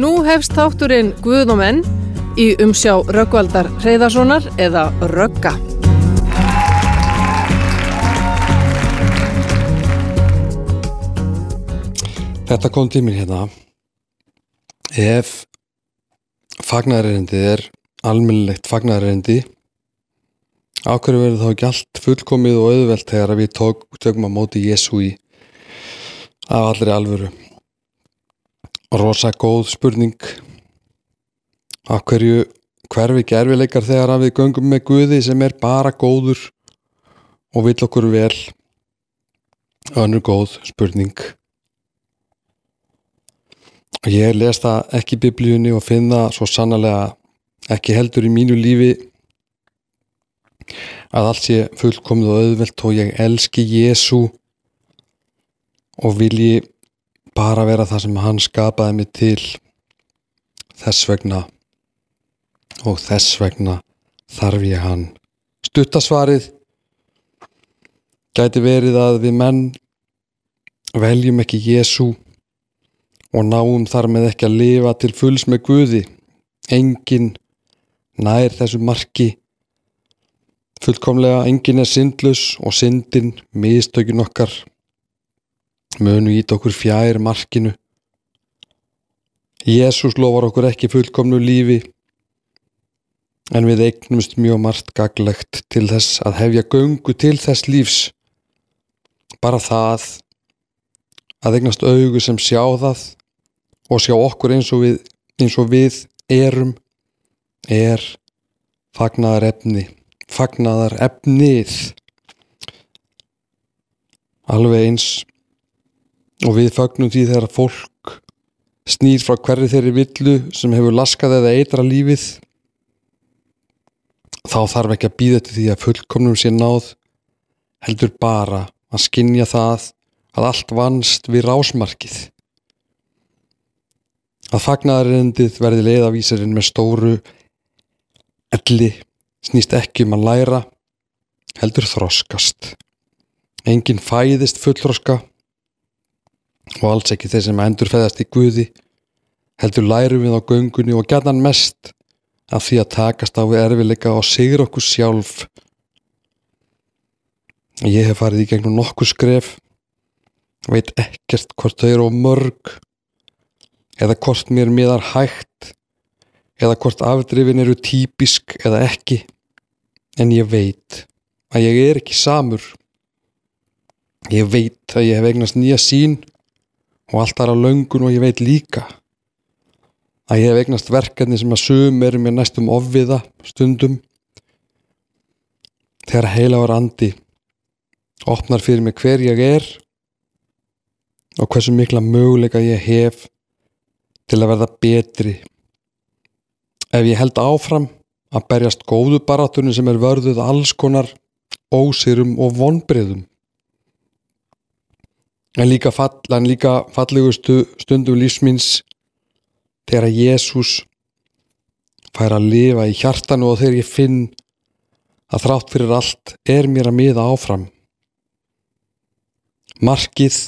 Nú hefst þátturinn Guð og menn í umsjá Röggvaldar Hreyðarssonar eða Rögga. Þetta kom tíminn hérna ef fagnarerindið er almennilegt fagnarerindi ákveður verður þá ekki allt fullkomið og auðvelt þegar við tók, tökum að móti Jésu í af allri alvöru rosa góð spurning. Af hverju hverfi gerfileikar þegar við göngum með Guði sem er bara góður og vill okkur vel? Önnur góð spurning. Ég les það ekki í biblíunni og finna svo sannlega ekki heldur í mínu lífi að allt sé fullkomið og auðvelt og ég elski Jésu og vilji bara vera það sem hann skapaði mig til þess vegna. Og þess vegna þarf ég hann. Stuttasvarið gæti verið að við menn veljum ekki Jésu og náum þar með ekki að lifa til fulls með Guði. Engin nær þessu marki. Fullkomlega engin er syndlus og syndin mistökin okkar munu ít okkur fjær markinu. Jésús lofar okkur ekki fullkomnu lífi en við eignumst mjög margt gaglegt til þess að hefja göngu til þess lífs. Bara það að eignast augu sem sjá það og sjá okkur eins og við, eins og við erum er fagnaðar efni fagnaðar efnið alveg eins og við fagnum því þegar fólk snýr frá hverri þeirri villu sem hefur laskað eða eitra lífið þá þarf ekki að býða til því að fullkomnum sé náð heldur bara að skinja það að allt vannst við rásmarkið. Að fagnaðarindið verði leiðavísarinn með stóru elli snýst ekki um að læra heldur þroskast. Enginn fæðist fullroska og alls ekki þeir sem endur feðast í Guði heldur lærum við á göngunni og gætan mest af því að takast á við erfileika og sigur okkur sjálf. Ég hef farið í gegnum nokkuð skref veit ekkert hvort þau eru á mörg eða hvort mér miðar hægt eða hvort afdrifin eru típisk eða ekki. En ég veit að ég er ekki samur. Ég veit að ég hef eignast nýja sín og allt á löngun og ég veit líka að ég hef eignast verkefni sem að sum er mér næstum ofviða stundum. Þegar heila var andi opnar fyrir mig hver ég er og hversu mikla möguleika ég hef til að verða betri. Ef ég held áfram að berjast góðu baratunum sem er vörðuð alls konar ósýrum og vonbriðum en líka, fall, en líka fallegustu stundum lífsmins þegar Jésús fær að lifa í hjartanu og þegar ég finn að þrátt fyrir allt er mér að miða áfram. Markið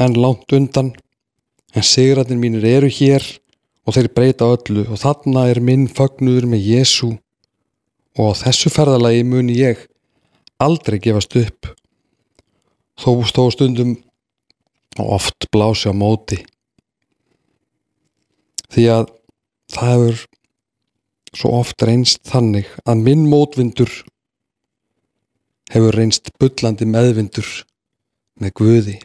en langt undan en sigratinn mínir eru hér og þeir breyta öllu. Og þarna er minn fagnuður með Jésu og á þessu ferðalagi muni ég aldrei gefast upp. Þó stundum og oft blási á móti. Því að það hefur svo oft reynst þannig að minn mótvindur hefur reynst byllandi meðvindur með Guði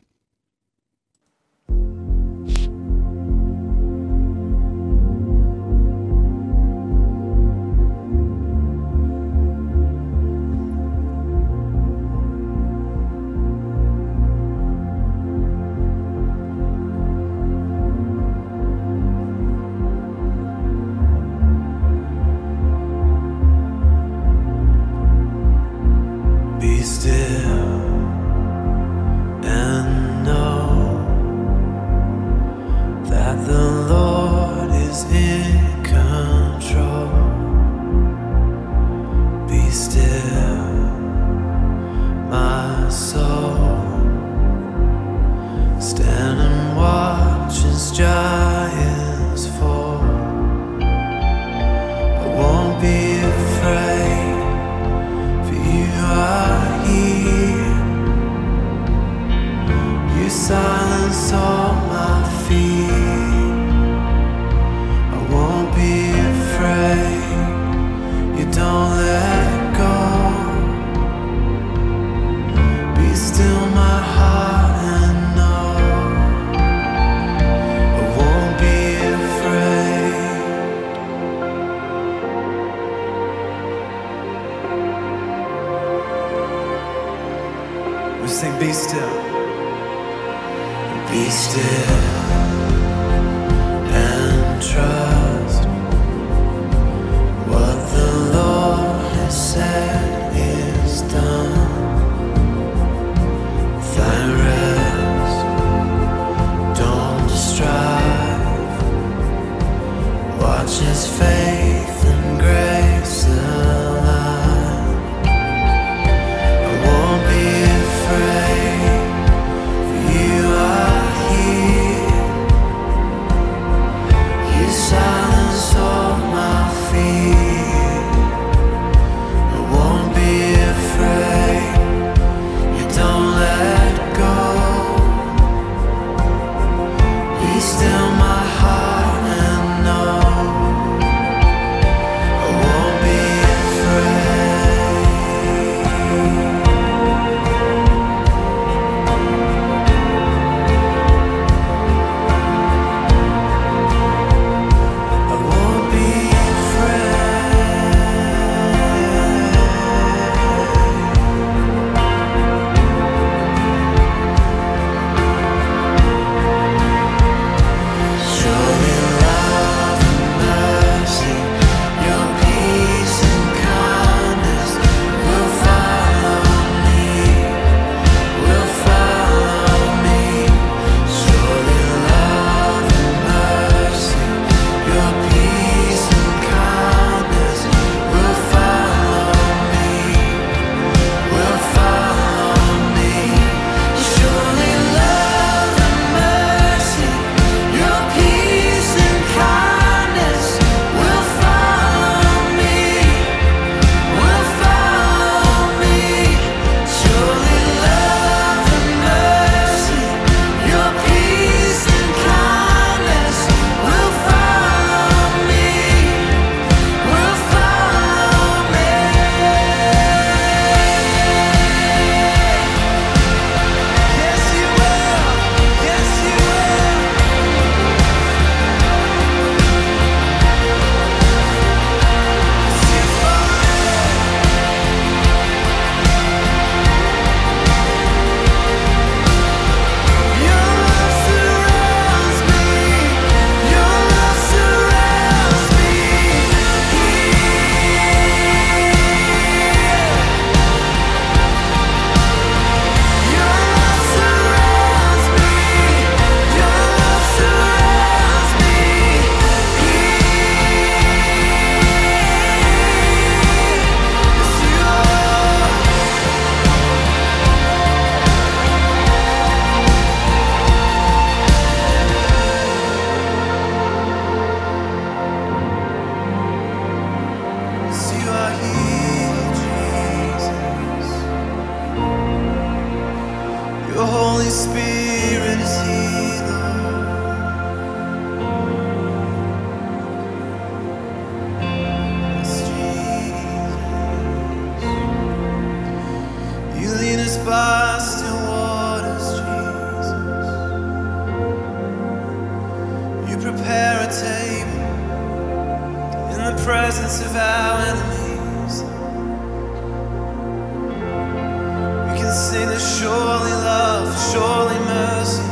sing that surely love, surely mercy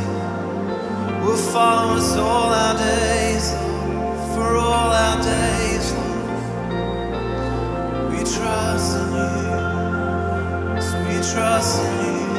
will follow us all our days, for all our days, Lord. We trust in you, we trust in you.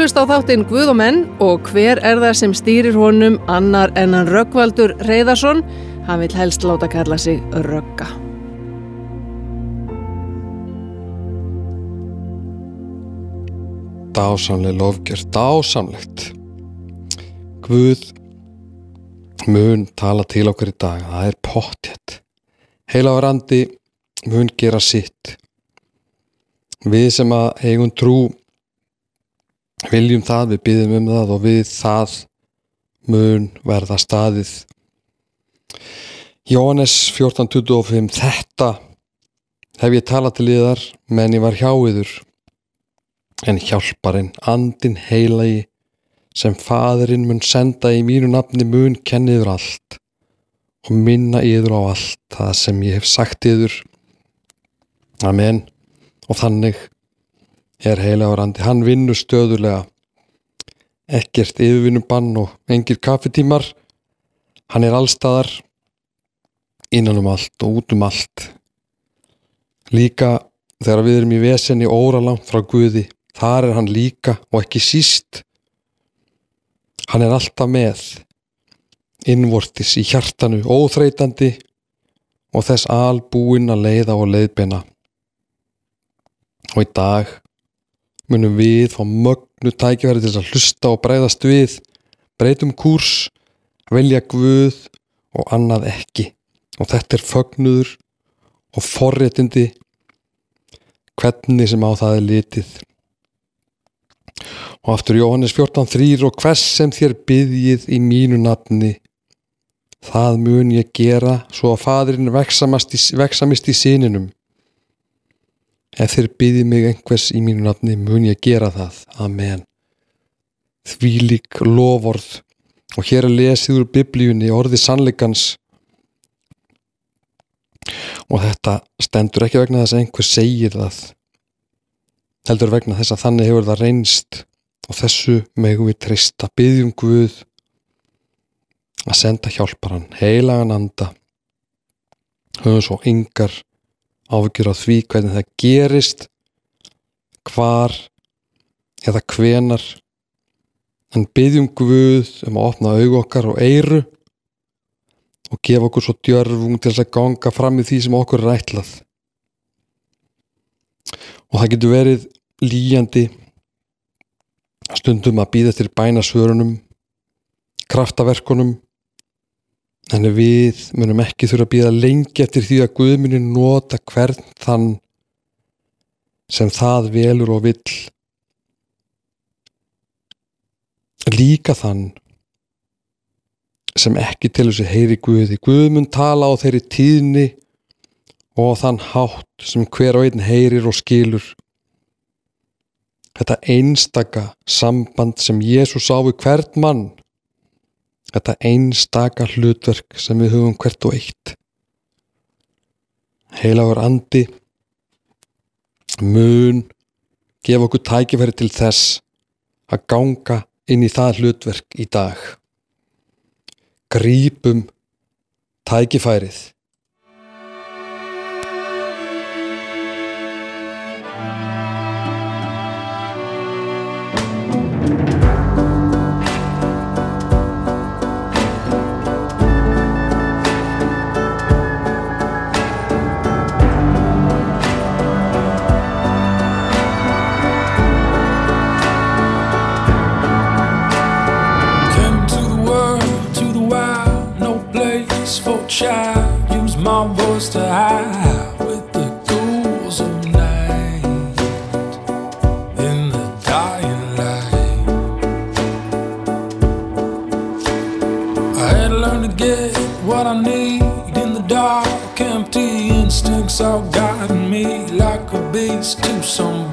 Hlusta á þáttinn Guð og menn og hver er það sem stýrir honum annar en hann Röggvaldur Reyðarsson? Hann vil helst láta kalla sig Rögga. Dásamleg lofgjör, dásamlegt Guð mun tala til okkur í dag það er pottjett heila á randi mun gera sitt við sem að eigum trú viljum það, við byggðum um það og við það mun verða staðið. Jóhannes 14.25 Þetta hef ég talað til yðar menn ég var hjá yður en hjálparinn, andin heilagi sem faðurinn mun senda í mínu nafni mun kenni yður allt og minna yður á allt það sem ég hef sagt yður. Amen. Og þannig er heilagur andi hann vinnur stöðulega ekkert yfirvinnum bann og engir kaffetímar hann er allstaðar innan um allt og út um allt. Líka þegar við erum í vesenni óralangt frá Guði þar er hann líka og ekki síst hann er alltaf með innvortis í hjartanu óþreytandi og þess albúin að leiða og leiðbena og í dag munum við fá mögnu tækifæri til að hlusta og breyðast við. Breytum kúrs velja Guð og annað ekki. Og þetta er fögnuður og forréttindi. Hvernig sem á það er litið. Og aftur Jóhannes 14.3 og hvers sem þér byggjið í mínu nafni það mun ég gera svo að fadurinn veksamist í, í sininum ef þér byggjið mig einhvers í mínu nafni mun ég gera það. Amen. Því lík lovorð og hér er lesið úr biblíunni orði sannleikans. Og þetta stendur ekki vegna þess að einhver segir það. Heldur vegna þess að þannig hefur það reynst. Og þessu megum við treysta. Byggjum Guð að senda hjálparan heilagan anda. Höfum svo yngar áfyggjur á því hvernig það gerist hvar eða hvenar en byggjum Guð um að opna augu okkar og eyru og gefa okkur svo djörfung til þess að ganga fram í því sem okkur er ætlað. Og það getur verið líjandi stundum að býða til bænasvörunum kraftaverkunum en við munum ekki þurfa að býða lengi eftir því að Guðmunni nota hvern þann sem það velur og vill. Líka þann sem ekki til þessu heyri Guði. Guðmun tala á þeirri tíðni og þann hátt sem hver og einn heyrir og skilur. Þetta einstaka samband sem Jésús á við hvert mann þetta einstaka hlutverk sem við höfum hvert og eitt. Heilagur andi mun gefa okkur tækifæri til þess að ganga inn í það hlutverk í dag. Grípum tækifærið child. Use my voice to hide with the ghouls of night in the dying light. I had to learn to get what I need in the dark, empty instincts all guiding me like a beast to some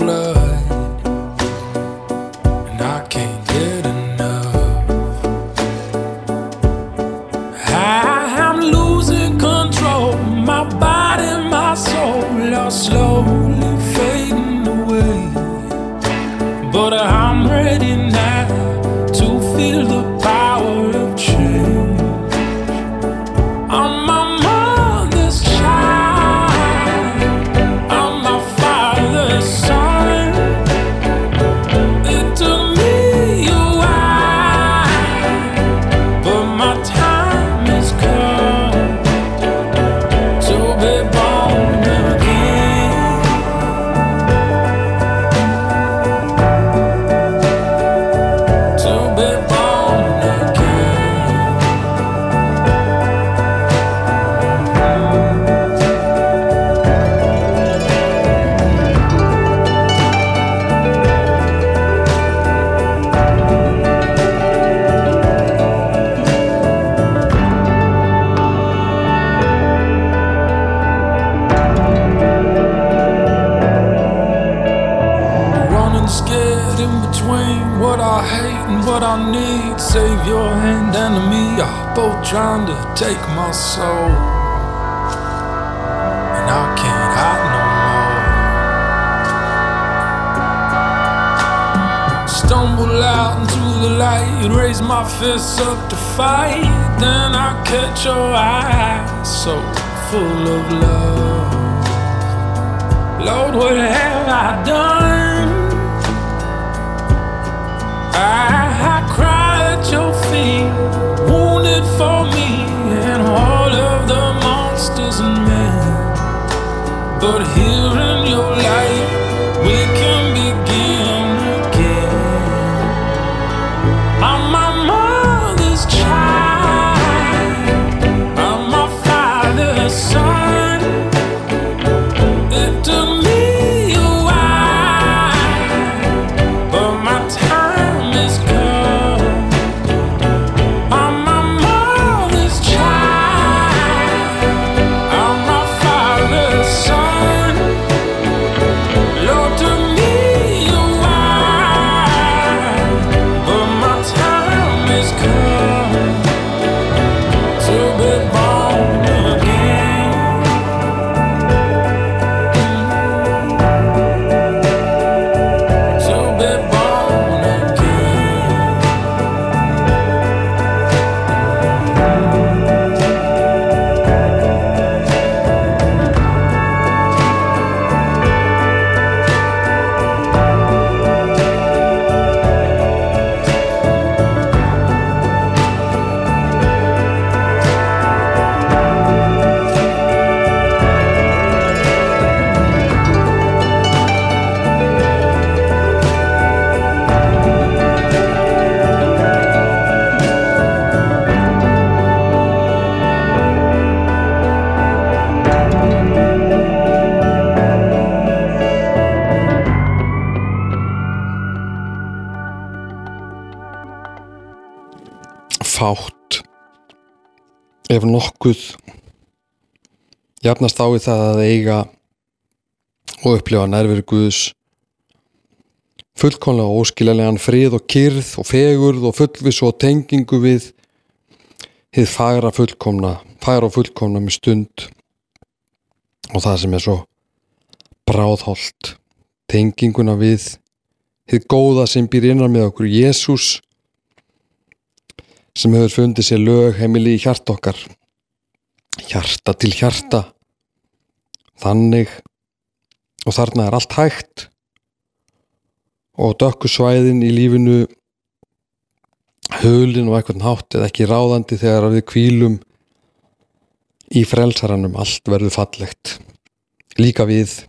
take my soul. And I can't hide no more. Stumble out into the light, raise my fists up to fight. Then I catch your eyes, so full of love. Lord, what have I done? I, I cry at your feet, But here in your light, ef nokkuð jafnast á við það að eiga og upplifa nærveru Guðs fullkomlega óskiljanlegan frið og kyrð og fegurð og fullviss og tengingu við hið fagra fullkomna fagra og fullkomna með stund og það sem er svo bráðholt. Tenginguna við hið góða sem býr innan með okkur Jésús sem hefur fundið sér lög heimili í hjart okkar. Hjarta til hjarta. Þannig. Og þarna er allt hægt. Og dökku svæðin í lífinu hulin og eitthvað hátt eða ekki ráðandi þegar við kvílum í frelsaranum allt verður fallegt. Líka við.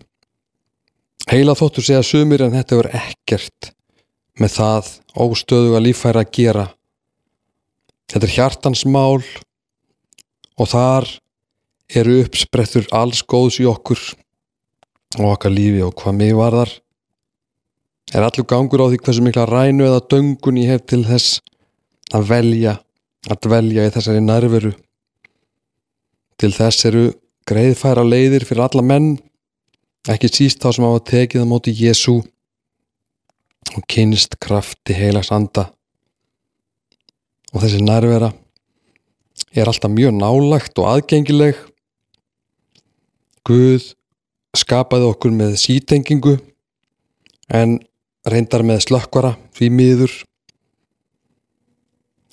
Heila þóttu segja sumir en þetta verður ekkert með það óstöðuga líffæra að gera Þetta er hjartans mál og þar eru uppsprettur alls góðs í okkur og okkar lífi og hvað mig varðar. Er allur gangur á því hversu mikla rænu eða döngun ég hef til þess að velja að dvelja í þessari nærveru. Til þess eru greiðfæra leiðir fyrir alla menn ekki síst þá sem hafa tekið á móti Jésu og kynst krafti heilags anda og þessi nærvera er alltaf mjög nálagt og aðgengileg. Guð skapaði okkur með sítengingu en reyndar með slökkvara því miður.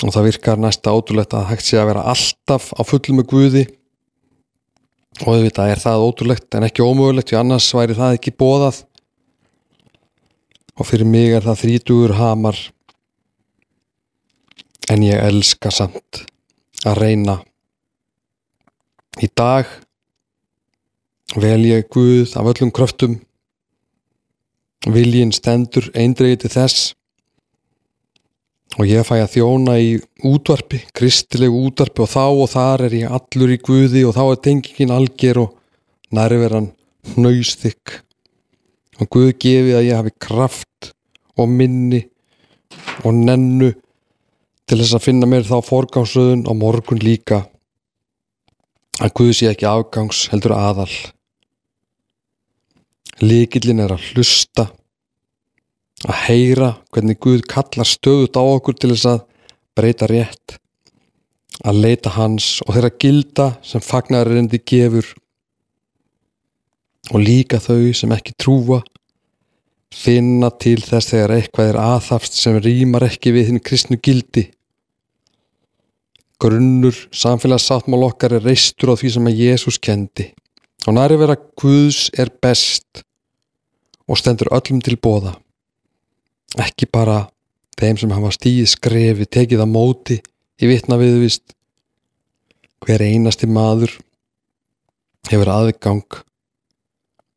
Og það virkar næsta ótrúlegt að hægt sé að vera alltaf á fullu með Guði. Og auðvitað er það ótrúlegt en ekki ómögulegt því annars væri það ekki bóðað og fyrir mig er það þrítugur hamar en ég elska samt að reyna. Í dag vel ég Guð af öllum kröftum. Viljinn stendur eindreið til þess. Og ég fæ að þjóna í útvarpi, kristilegu útvarpi og þá og þar er ég allur í Guði og þá er tengingin alger og nærveran hnausþykk. Og Guð gefið að ég hafi kraft og minni og nennu til þess að finna mér þá forgámsröðun á morgun líka. Að Guð sé ekki afgangs heldur aðal. Líkillin er að hlusta að heyra hvernig Guð kallar stöðut á okkur til þess að breyta rétt að leita hans og þeirra gilda sem fagnarindi gefur. Og líka þau sem ekki trúa finna til þess þegar eitthvað er aðhafst sem rýmar ekki við hinn kristnu gildi grunnur samfélagssáttmál okkar er reistur á því sem að Jésús kendi. Og næri vera Guðs er best og stendur öllum til bóða ekki bara þeim sem hafa stíð skrefi tekið að móti í vitna viðvist hver einasti maður hefur aðgang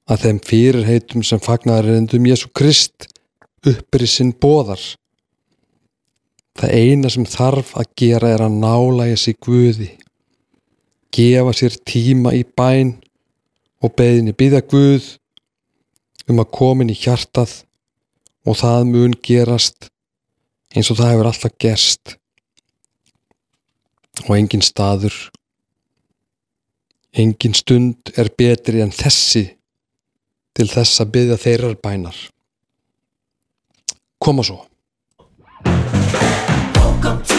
að þeim fyrirheitum sem fagnar erindum Jésu Krist uppri sinn bóðar það eina sem þarf að gera er að nálæga sig Guði gefa sér tíma í bæn og beðinni byggja Guð um að komin í hjartað og það mun gerast eins og það hefur alltaf gerst og engin staður engin stund er betri en þessi til þess að byggja þeirrar bænar. Koma svo Welcome to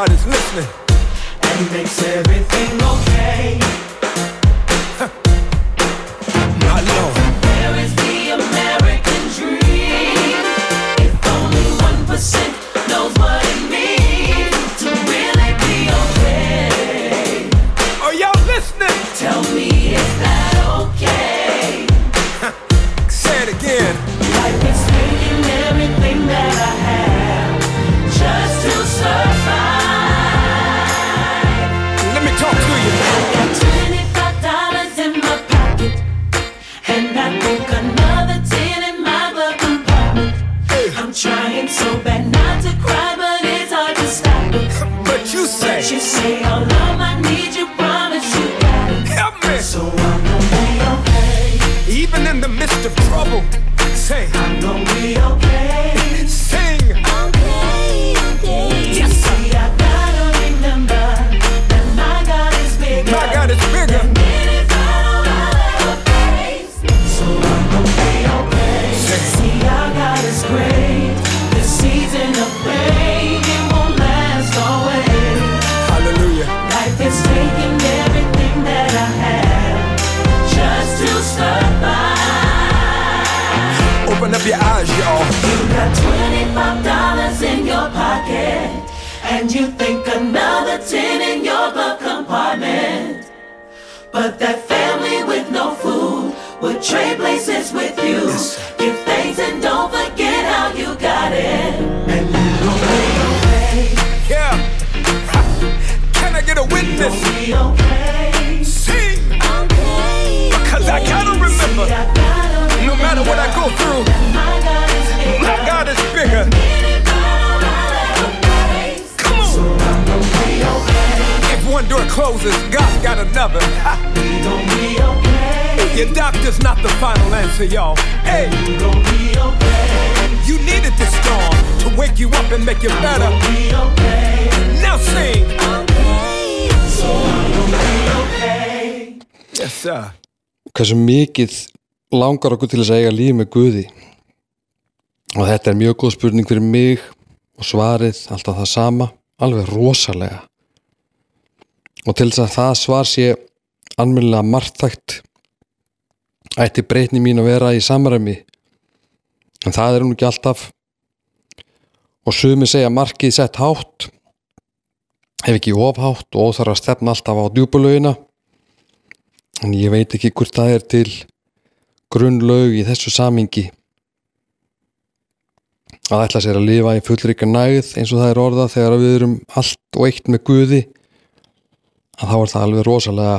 everybody's listening. And he makes everything okay. And you think another tin in your glove compartment. But that family with no food would trade places with you. Give thanks and don't forget how you got it. And you gon' be okay. Yeah. Can I get a witness? Be okay. Sing. Okay. Because I gotta remember, See, I gotta no matter what I go through, My God is bigger. my God is bigger. One door closes, God's got another. We gon' be okay. Your doctor's not the final answer, y'all. Hey, You gon' be okay. you needed this storm to wake you up and make you better. Be okay. Now sing. So I'm gonna be okay. Yes, sir. hversu mikið langar okkur til þess að eiga líf með Guði og þetta er mjög góð spurning fyrir mig og svarið alltaf það sama alveg rosalega og til þess að það svar sé almennilega margtækt ætti breytni mín að vera í samræmi. En það er hún ekki alltaf. Og sumi segja markið sett hátt ef ekki ofhátt og óþarf að stefna alltaf á djúpulögina en ég veit ekki hvort það er til grunnlaug í þessu samingi að ætla sér að lifa í fullrika nægð eins og það er orðað þegar við erum allt og eitt með Guði að þá er það alveg rosalega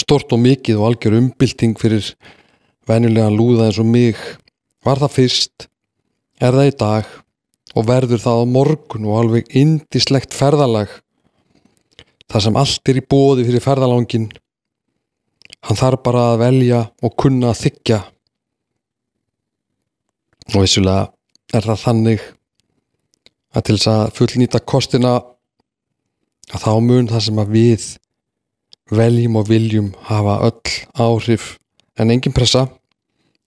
stort og mikið og algjör umbylting fyrir venjulega lúða eins og mig. Var það fyrst er það í dag og verður það á morgun og alveg indislegt ferðalag. Þar sem allt er í bóði fyrir ferðalangin hann þarf bara að velja og kunna að þykja og vissulega er það þannig að til þess að fullnýta kostina að þá mun það sem að við veljum og viljum hafa öll áhrif. En engin pressa.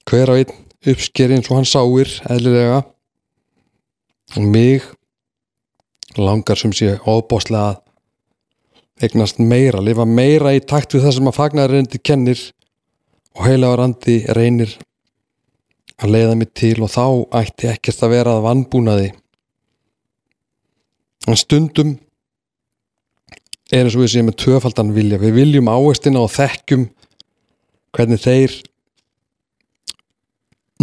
Hver á einn uppskeri eins og hann sáir eðlilega. Og mig langar sem sé óbáslega að eignast meira, lifa meira í takt við það sem að fagnarreindi kennir og heilagur andi reynir að leiða mig til og þá ætti ekkert að vera að vannbúnaði en stundum er eins og við séum með tvöfaldan vilja. Við viljum áherstina og þekkjum hvernig þeir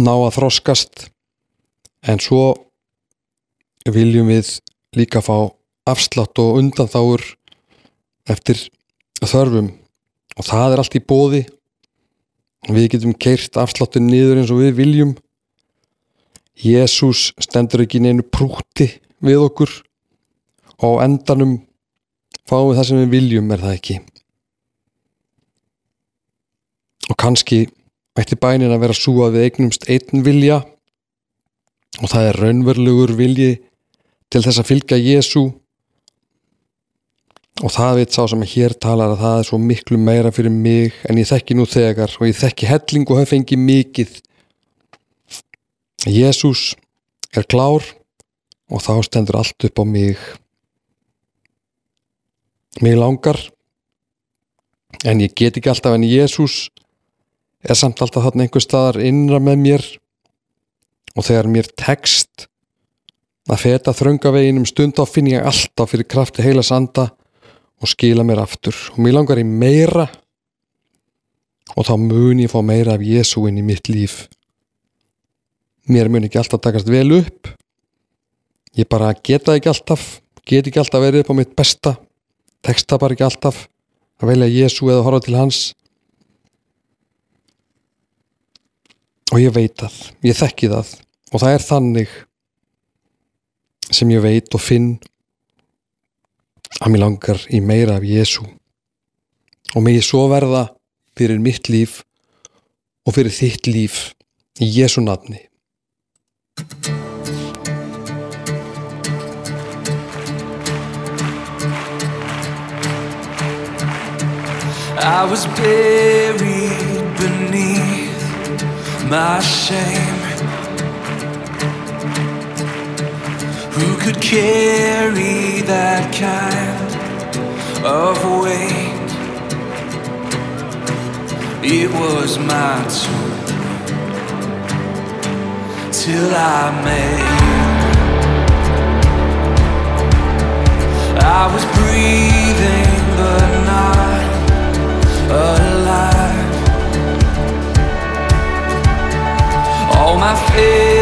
ná að þroskast. En svo viljum við líka fá afslátt og undanþáur eftir þörfum. Og það er allt í bóði við getum keirt afsláttin niður eins og við viljum. Jésús stendur ekki neinu prúti við okkur. Og endanum fáum við það sem við viljum er það ekki? Og kannski ætti bænin að vera svo að við eignumst einn vilja og það er raunverulegur vilji til þess að fylgja Jésú og það veit sá sem að hér talar að það er svo miklu meira fyrir mig en ég þekki nú þegar og ég þekki helling og hef fengið mikið. Jésús er klár og þá stendur allt upp á mig mig langar en ég get ekki alltaf en Jésús er samt alltaf þarna einhver staðar innra með mér. Og þegar mér tekst að feta þröngaveginum stund á finn ég alltaf fyrir krafti heila sanda og skila mér aftur. Og mér langar í meira. Og þá mun ég fá meira af Jésu inn í mitt líf. Mér mun ekki alltaf takast vel upp. Ég bara geta ekki alltaf get ekki alltaf verið upp á mitt besta tekst það bara ekki alltaf að velja Jésu eða horfa til hans? Og ég veit það. Ég þekki það. Og það er þannig sem ég veit og finn að mér langar í meira af Jésu og megi svo verða fyrir mitt líf og fyrir þitt líf í Jésu nafni I was buried beneath my shame. Who could carry that kind of weight? It was my turn till I made. I was breathing but not alive. All my failures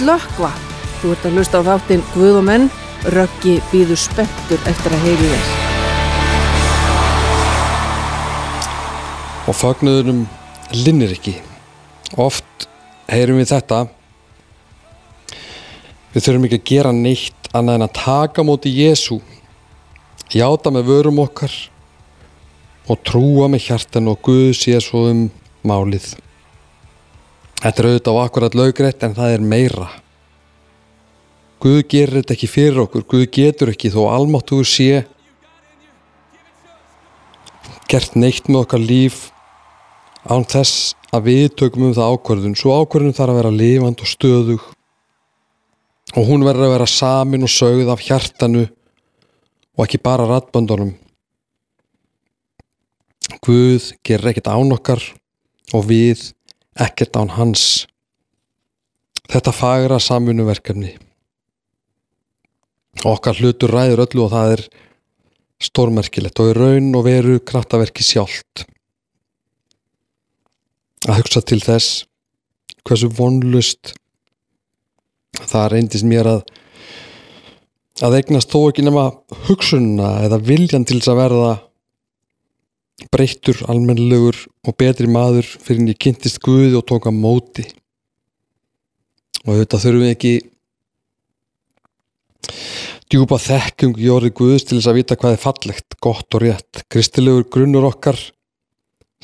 Ekki slökkva. Þú ert að hlusta á þáttinn Guð og menn. Röggi býður spettur eftir að heyri þér. og fagnuðunum linnir ekki oft heyrum við þetta við þurfum ekki að gera neitt annað en að taka móti Jésu játa með vörum okkar og trúa með hjartan og Guð sé svo um málið þetta er auðvitað á akkurat laugrætt en það er meira. Guð gerir þetta ekki fyrir okkur. Guð getur ekki þó almáttugur sé gert neitt með okkar líf án þess að við tökum um það ákvörðun. Svo ákvörðun þarf að vera lifand og stöðug. Og hún verður að vera samin og sögð af hjartanu og ekki bara ratböndunum Guð gerir ekkert án okkar og við ekkert án hans. Þetta fagra samfunuverkefni okkar hlutur ræður öllu og það er stórmerkilegt og í raun og veru kraftaverki sjálft. Að hugsa til þess hversu vonlust það reyndist mér að að eignast þó ekki nema hugsunna eða viljan til þess að verða breyttur, almennlegur og betri maður fyrir en ég kynntist Guði og tók að móti. Og þetta þurfum við ekki djúpa þekking í orði Guðs til þess að vita hvað er fallegt, gott og rétt. Kristilegur grunnur okkar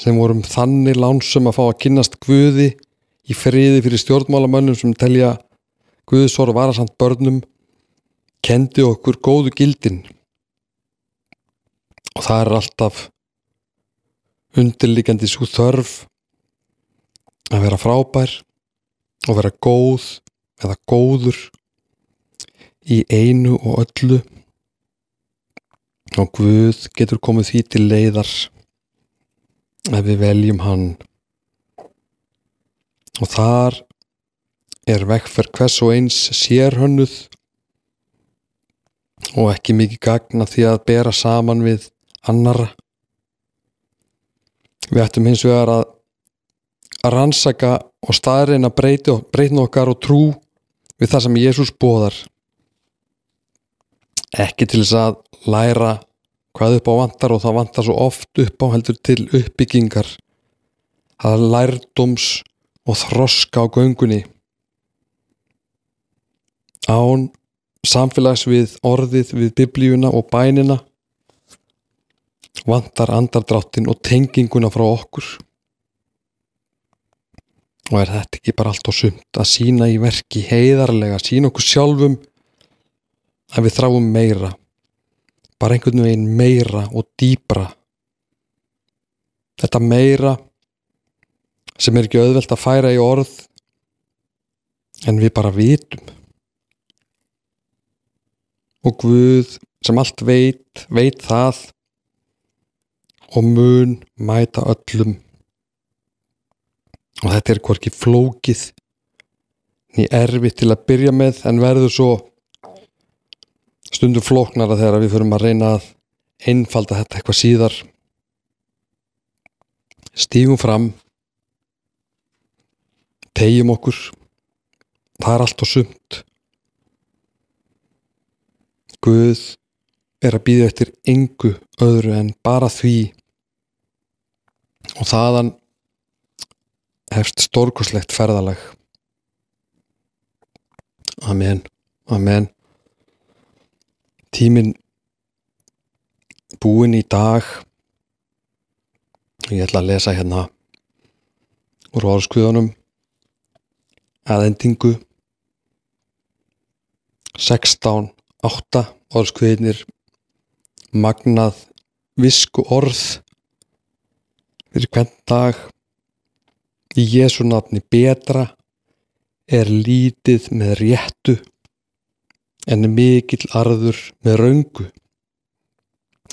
sem vorum þannig lánsum að fá að kynnast Guði í friði fyrir stjórnmálamönnum sem telja Guðsor varasamt börnum kendi okkur góðu gildin. Og það er alltaf undirliggjandi svo þörf að vera frábær og vera góð eða góður í einu og öllu. Og Guð getur komið því til leiðar ef við veljum hann. Og þar er vekkferð hvers og eins sérhönnuð og ekki mikið gagna því að bera saman við annara við ættum hins vegar að að rannsaka og staðreina breytna okkar og trú við það sem Jésús bóðar ekki til þess að læra hvað upp á vantar og það vantar svo oft upp á heldur til uppbyggingar. Að lærdóms og þroska á göngunni. Án samfélags við orðið við biblíuna og bænina vantar andardráttin og tenginguna frá okkur? Og er þetta ekki bara allt og sumt að sína í verki heiðarlega, sína okkur sjálfum að við þráum meira bara einhvern veginn meira og dýbra þetta meira sem er ekki auðvelt að færa í orð en við bara vitum. Og Guð sem allt veit, veit það og mun mæta öllum. Og þetta er hvorki flókið ný erfitt til að byrja með en verður svo stundum flóknara þegar við förum að reyna að einfalda þetta eitthvað síðar. Stígum fram tegjum okkur það er allt og sumt. Guð er að býða eftir engu öðru en bara því. Og þaðan hefst stórkoslegt ferðalag. Amen Amen. Tíminn búinn í dag. Ég ætla að lesa hérna úr orðskviðunum að endingu. 16 8 orðskviðinir magnað visku orð fyrir hvern dag. Í Jésu nafni betra er lítið með réttu en mikill arður með röngu.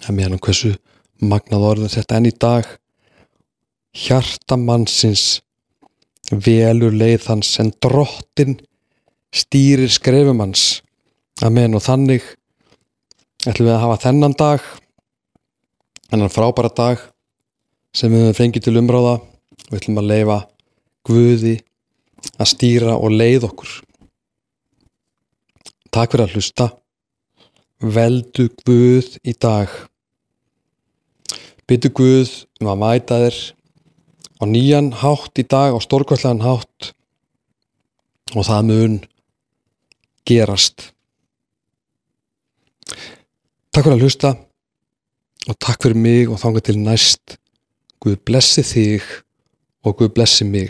Að meðan hversu magnað orð er þetta enn í dag. Hjarta mannsins velur leið hans en drottin stýrir skrefum hans. Amen og þannig ætlum við að hafa þennan dag þennan frábæra dag sem við höfum fengið til umráða. Við ætlum að leifa Guði að stýra og leið okkur. Takk fyrir að hlusta. Veldu Guð í dag. Byttu Guð um að mæta þér á nýjan hátt í dag á stórkvæðlegan hátt. Og það mun gerast Takk fyrir að hlusta og takk fyrir mig og þanga til næst. Guð blessi þig og Guð blessi mig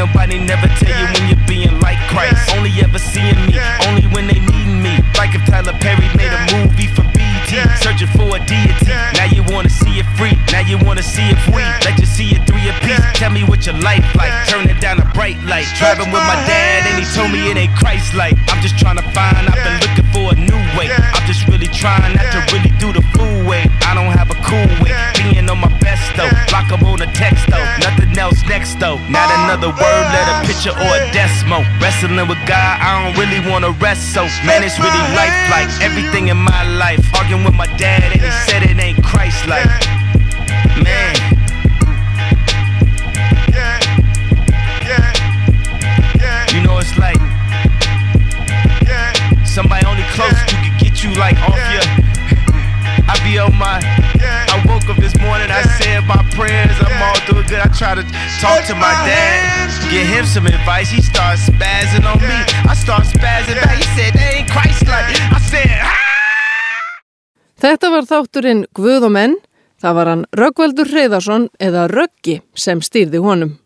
nobody never tell you when you're being like Christ. Only ever seeing me, only when they needin' me. Like if Tyler Perry made a movie for BT, searching for a deity. Now you wanna see it free, now you wanna see it free. Let you see it three piece. Tell me what your life like. Turn it down a bright light. Driving with my dad and he told me it ain't Christ like. I'm just trying to find, I've been looking for a new way. I'm just really trying not to really do the fool way. I don't have a cool way. Being on my best though. Block up on a text though. Nothing else next though. Not another word, let a picture or a decimal. Wrestling with God, I don't really wanna rest so. Man, it's really life like everything in my life. Arguing with my dad and he said it ain't Christ like. Man. Get you like off your. I be on my. I woke up this morning, I said my prayers, I'm all doing good. I try to talk to my dad, get him some advice. He starts spazzing on me. I start spazzing back. He said, they ain't Christ like. I said, ah! Þetta var þátturinn Guð og menn. Það var hann Röggvaldur Hreyðarsson eða Röggi sem stýrði honum.